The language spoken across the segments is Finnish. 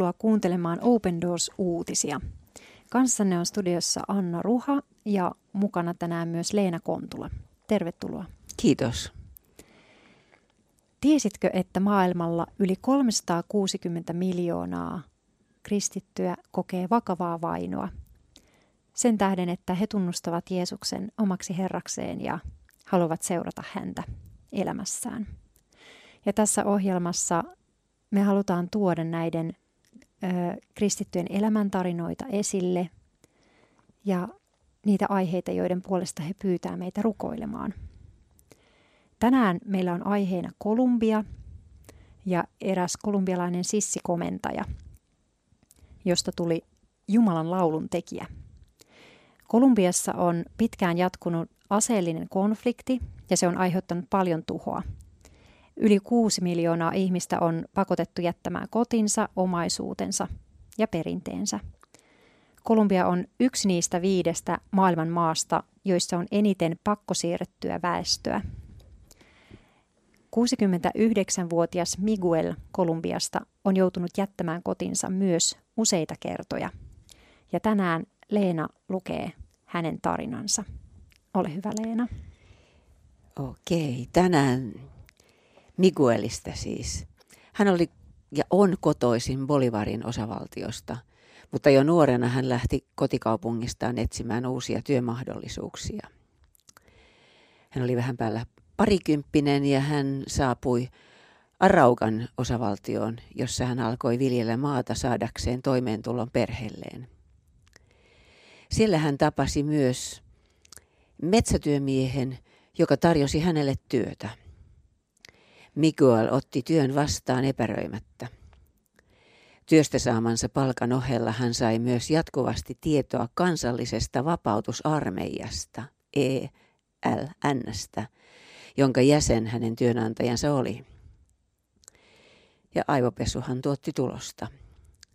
Tervetuloa kuuntelemaan Open Doors-uutisia. Kanssanne on studiossa Anna Ruha ja mukana tänään myös Leena Kontula. Tervetuloa. Kiitos. Tiesitkö, että maailmalla yli 360 miljoonaa kristittyä kokee vakavaa vainoa? Sen tähden, että he tunnustavat Jeesuksen omaksi Herrakseen ja haluavat seurata häntä elämässään. Ja tässä ohjelmassa me halutaan tuoda näiden ö, kristittyjen elämäntarinoita esille ja niitä aiheita, joiden puolesta he pyytää meitä rukoilemaan. Tänään meillä on aiheena Kolumbia ja eräs kolumbialainen sissikomentaja, josta tuli Jumalan laulun tekijä. Kolumbiassa on pitkään jatkunut aseellinen konflikti ja se on aiheuttanut paljon tuhoa – Yli kuusi miljoonaa ihmistä on pakotettu jättämään kotinsa, omaisuutensa ja perinteensä. Kolumbia on yksi niistä viidestä maailman maasta, joissa on eniten pakkosiirrettyä väestöä. 69-vuotias Miguel Kolumbiasta on joutunut jättämään kotinsa myös useita kertoja. Ja tänään Leena lukee hänen tarinansa. Ole hyvä Leena. Okei, tänään Miguelistä siis. Hän oli ja on kotoisin Bolivarin osavaltiosta, mutta jo nuorena hän lähti kotikaupungistaan etsimään uusia työmahdollisuuksia. Hän oli vähän päällä parikymppinen ja hän saapui Araukan osavaltioon, jossa hän alkoi viljellä maata saadakseen toimeentulon perheelleen. Siellä hän tapasi myös metsätyömiehen, joka tarjosi hänelle työtä. Miguel otti työn vastaan epäröimättä. Työstä saamansa palkan ohella hän sai myös jatkuvasti tietoa kansallisesta vapautusarmeijasta, ELNstä, jonka jäsen hänen työnantajansa oli. Ja aivopesuhan tuotti tulosta.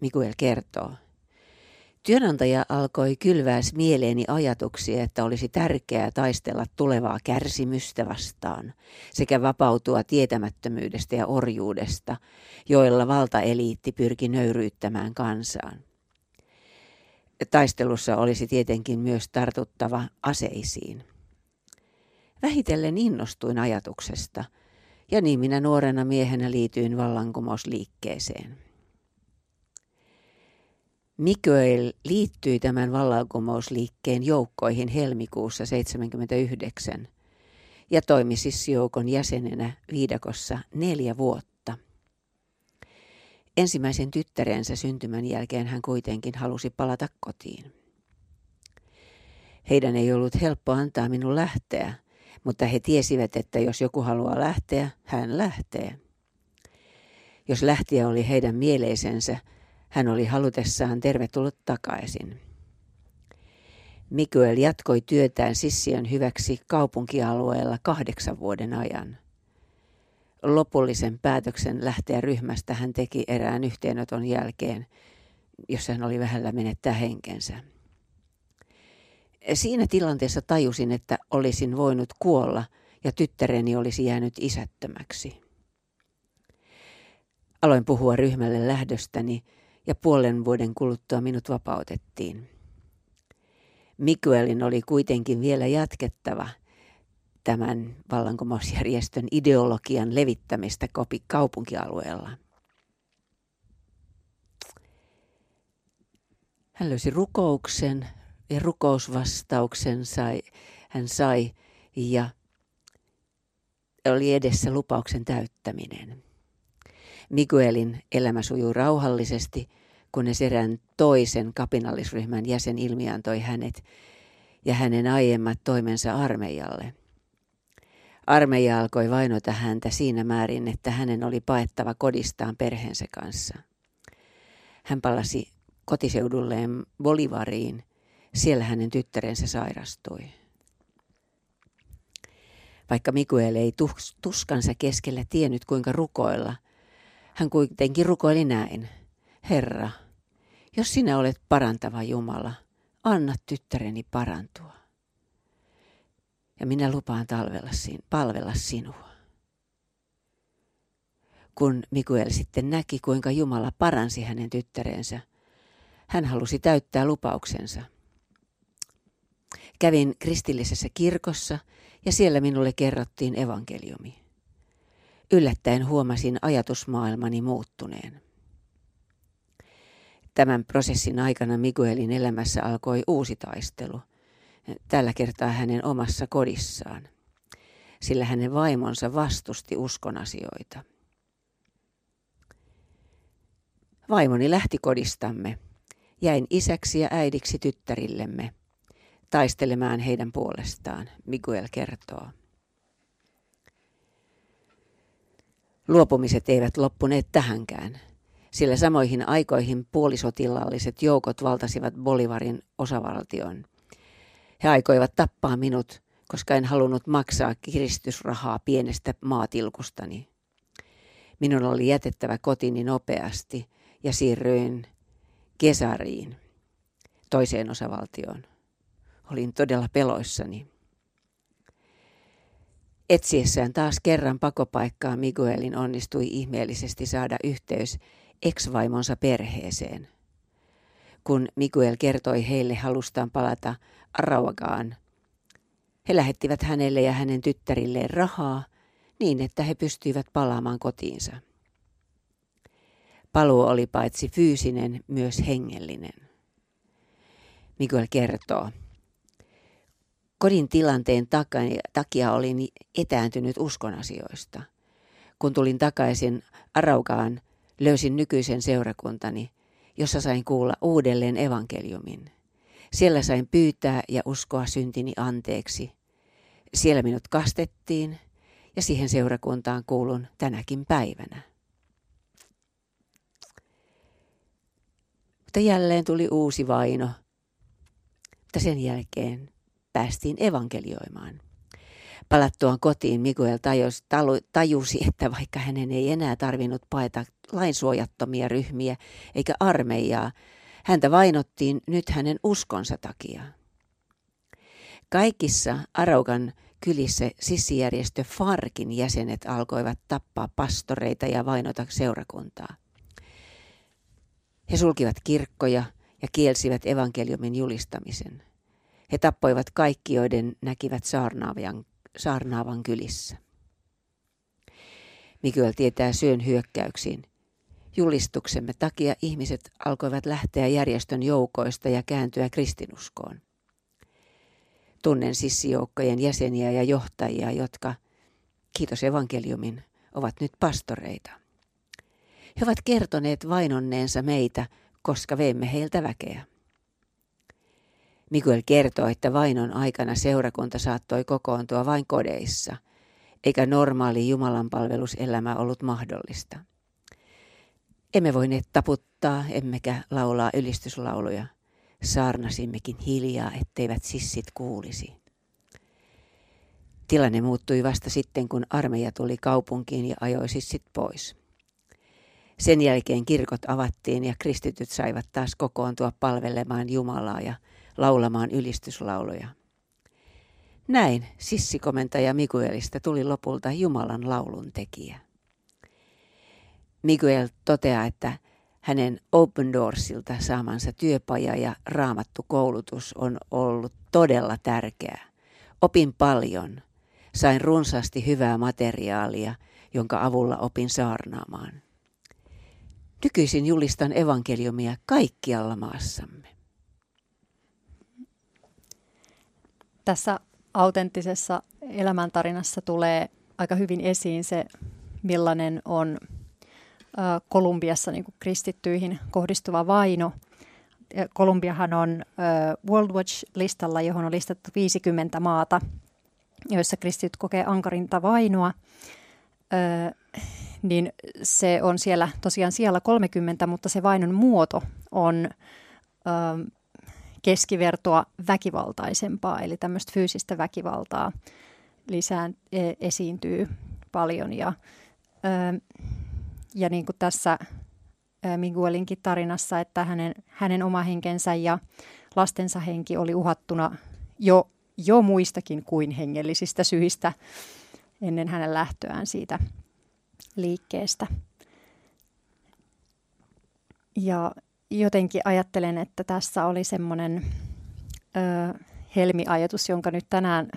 Miguel kertoo. Työnantaja alkoi kylvää mieleeni ajatuksia, että olisi tärkeää taistella tulevaa kärsimystä vastaan sekä vapautua tietämättömyydestä ja orjuudesta, joilla valtaeliitti pyrki nöyryyttämään kansaan. Taistelussa olisi tietenkin myös tartuttava aseisiin. Vähitellen innostuin ajatuksesta, ja niin minä nuorena miehenä liityin vallankumousliikkeeseen. Mikael liittyi tämän vallankumousliikkeen joukkoihin helmikuussa 1979 ja toimi joukon jäsenenä viidakossa neljä vuotta. Ensimmäisen tyttärensä syntymän jälkeen hän kuitenkin halusi palata kotiin. Heidän ei ollut helppo antaa minun lähteä, mutta he tiesivät, että jos joku haluaa lähteä, hän lähtee. Jos lähtiä oli heidän mieleisensä, hän oli halutessaan tervetullut takaisin. Miguel jatkoi työtään Sissian hyväksi kaupunkialueella kahdeksan vuoden ajan. Lopullisen päätöksen lähteä ryhmästä hän teki erään yhteenoton jälkeen, jossa hän oli vähällä menettää henkensä. Siinä tilanteessa tajusin, että olisin voinut kuolla ja tyttäreni olisi jäänyt isättömäksi. Aloin puhua ryhmälle lähdöstäni ja puolen vuoden kuluttua minut vapautettiin. Miguelin oli kuitenkin vielä jatkettava tämän vallankumousjärjestön ideologian levittämistä kopi kaupunkialueella. Hän löysi rukouksen ja rukousvastauksen sai, hän sai ja oli edessä lupauksen täyttäminen. Miguelin elämä sujuu rauhallisesti, kunnes erään toisen kapinallisryhmän jäsen ilmiantoi hänet ja hänen aiemmat toimensa armeijalle. Armeija alkoi vainota häntä siinä määrin, että hänen oli paettava kodistaan perheensä kanssa. Hän palasi kotiseudulleen Bolivariin. Siellä hänen tyttärensä sairastui. Vaikka Miguel ei tuskansa keskellä tiennyt kuinka rukoilla – hän kuitenkin rukoili näin. Herra, jos sinä olet parantava Jumala, anna tyttäreni parantua. Ja minä lupaan talvella, palvella sinua. kun Miguel sitten näki, kuinka Jumala paransi hänen tyttärensä, hän halusi täyttää lupauksensa. Kävin kristillisessä kirkossa ja siellä minulle kerrottiin evankeliumi. Yllättäen huomasin ajatusmaailmani muuttuneen. Tämän prosessin aikana Miguelin elämässä alkoi uusi taistelu, tällä kertaa hänen omassa kodissaan, sillä hänen vaimonsa vastusti uskon asioita. Vaimoni lähti kodistamme. Jäin isäksi ja äidiksi tyttärillemme, taistelemaan heidän puolestaan, Miguel kertoo. Luopumiset eivät loppuneet tähänkään, sillä samoihin aikoihin puolisotilaalliset joukot valtasivat Bolivarin osavaltion. He aikoivat tappaa minut, koska en halunnut maksaa kiristysrahaa pienestä maatilkustani. Minun oli jätettävä kotini nopeasti ja siirryin Kesariin, toiseen osavaltioon. Olin todella peloissani. Etsiessään taas kerran pakopaikkaa Miguelin onnistui ihmeellisesti saada yhteys ex-vaimonsa perheeseen. Kun Miguel kertoi heille halustaan palata Arauagaan, he lähettivät hänelle ja hänen tyttärilleen rahaa niin, että he pystyivät palaamaan kotiinsa. Paluu oli paitsi fyysinen, myös hengellinen. Miguel kertoo. Kodin tilanteen takia olin etääntynyt uskonasioista. Kun tulin takaisin Araukaan, löysin nykyisen seurakuntani, jossa sain kuulla uudelleen evankeliumin. Siellä sain pyytää ja uskoa syntini anteeksi. Siellä minut kastettiin ja siihen seurakuntaan kuulun tänäkin päivänä. Mutta jälleen tuli uusi vaino. Mutta sen jälkeen päästiin evankelioimaan. Palattuaan kotiin Miguel tajusi, että vaikka hänen ei enää tarvinnut paeta lainsuojattomia ryhmiä eikä armeijaa, häntä vainottiin nyt hänen uskonsa takia. Kaikissa Araukan kylissä sissijärjestö Farkin jäsenet alkoivat tappaa pastoreita ja vainota seurakuntaa. He sulkivat kirkkoja ja kielsivät evankeliumin julistamisen. He tappoivat kaikki, joiden näkivät saarnaavan, saarnaavan kylissä. Mikael tietää syön hyökkäyksiin. Julistuksemme takia ihmiset alkoivat lähteä järjestön joukoista ja kääntyä kristinuskoon. Tunnen sissijoukkojen jäseniä ja johtajia, jotka, kiitos evankeliumin, ovat nyt pastoreita. He ovat kertoneet vainonneensa meitä, koska veimme heiltä väkeä. Miguel kertoo, että vainon aikana seurakunta saattoi kokoontua vain kodeissa, eikä normaali jumalanpalveluselämä ollut mahdollista. Emme voineet taputtaa, emmekä laulaa ylistyslauluja. Saarnasimmekin hiljaa, etteivät sissit kuulisi. Tilanne muuttui vasta sitten, kun armeija tuli kaupunkiin ja ajoi sissit pois. Sen jälkeen kirkot avattiin ja kristityt saivat taas kokoontua palvelemaan Jumalaa ja laulamaan ylistyslauluja. Näin sissikomentaja Miguelista tuli lopulta Jumalan laulun tekijä. Miguel toteaa, että hänen Open Doorsilta saamansa työpaja ja raamattu koulutus on ollut todella tärkeää. Opin paljon. Sain runsaasti hyvää materiaalia, jonka avulla opin saarnaamaan. Nykyisin julistan evankeliumia kaikkialla maassamme. Tässä autenttisessa elämäntarinassa tulee aika hyvin esiin se, millainen on Kolumbiassa niin kristittyihin kohdistuva vaino. Kolumbiahan on World Watch-listalla, johon on listattu 50 maata, joissa kristityt kokee ankarinta vainoa niin se on siellä tosiaan siellä 30, mutta se vainon muoto on keskivertoa väkivaltaisempaa, eli tämmöistä fyysistä väkivaltaa lisään, e, esiintyy paljon. Ja, ja niin kuin tässä Miguelinkin tarinassa, että hänen, hänen oma henkensä ja lastensa henki oli uhattuna jo, jo muistakin kuin hengellisistä syistä ennen hänen lähtöään siitä liikkeestä. Ja jotenkin ajattelen, että tässä oli semmoinen ö, helmiajatus, jonka nyt tänään,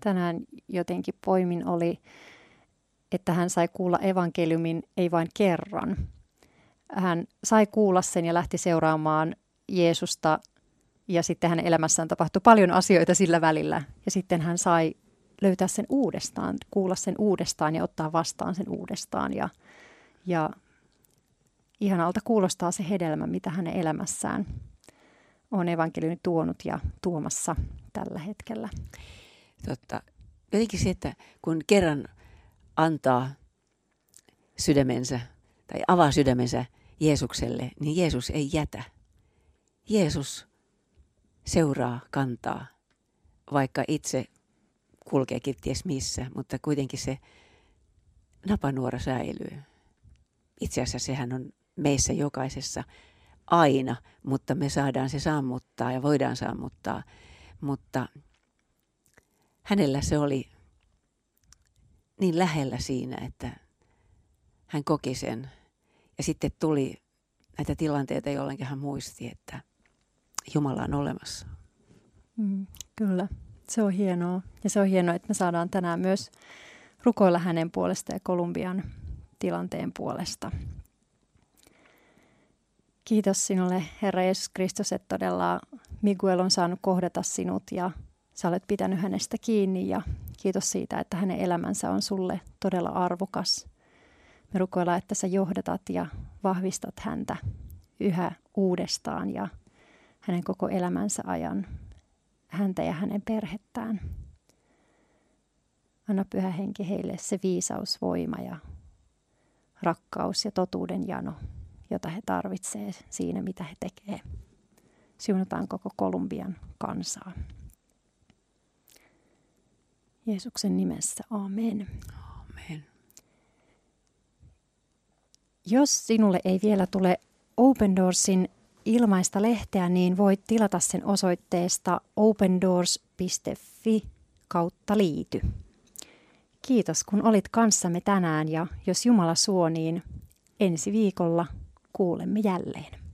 tänään jotenkin poimin, oli, että hän sai kuulla evankeliumin ei vain kerran. Hän sai kuulla sen ja lähti seuraamaan Jeesusta ja sitten hänen elämässään tapahtui paljon asioita sillä välillä. Ja sitten hän sai löytää sen uudestaan, kuulla sen uudestaan ja ottaa vastaan sen uudestaan. Ja, ja ihanalta kuulostaa se hedelmä, mitä hänen elämässään on evankeliumi tuonut ja tuomassa tällä hetkellä. Totta. Jotenkin se, että kun kerran antaa sydämensä tai avaa sydämensä Jeesukselle, niin Jeesus ei jätä. Jeesus seuraa, kantaa, vaikka itse kulkeekin ties missä, mutta kuitenkin se napanuora säilyy. Itse asiassa sehän on meissä jokaisessa aina, mutta me saadaan se sammuttaa ja voidaan sammuttaa. Mutta hänellä se oli niin lähellä siinä, että hän koki sen. Ja sitten tuli näitä tilanteita, jolloin hän muisti, että Jumala on olemassa. Mm, kyllä, se on hienoa. Ja se on hienoa, että me saadaan tänään myös rukoilla hänen puolesta ja Kolumbian tilanteen puolesta. Kiitos sinulle, Herra Jeesus Kristus, että todella Miguel on saanut kohdata sinut ja sä olet pitänyt hänestä kiinni ja kiitos siitä, että hänen elämänsä on sulle todella arvokas. Me rukoillaan, että sä johdatat ja vahvistat häntä yhä uudestaan ja hänen koko elämänsä ajan, häntä ja hänen perhettään. Anna pyhä henki heille se viisaus, voima ja rakkaus ja totuuden jano jota he tarvitsevat siinä, mitä he tekevät. Siunataan koko Kolumbian kansaa. Jeesuksen nimessä, amen. Amen. Jos sinulle ei vielä tule Open Doorsin ilmaista lehteä, niin voit tilata sen osoitteesta opendoors.fi kautta liity. Kiitos kun olit kanssamme tänään ja jos Jumala suo, niin ensi viikolla kuulemme jälleen.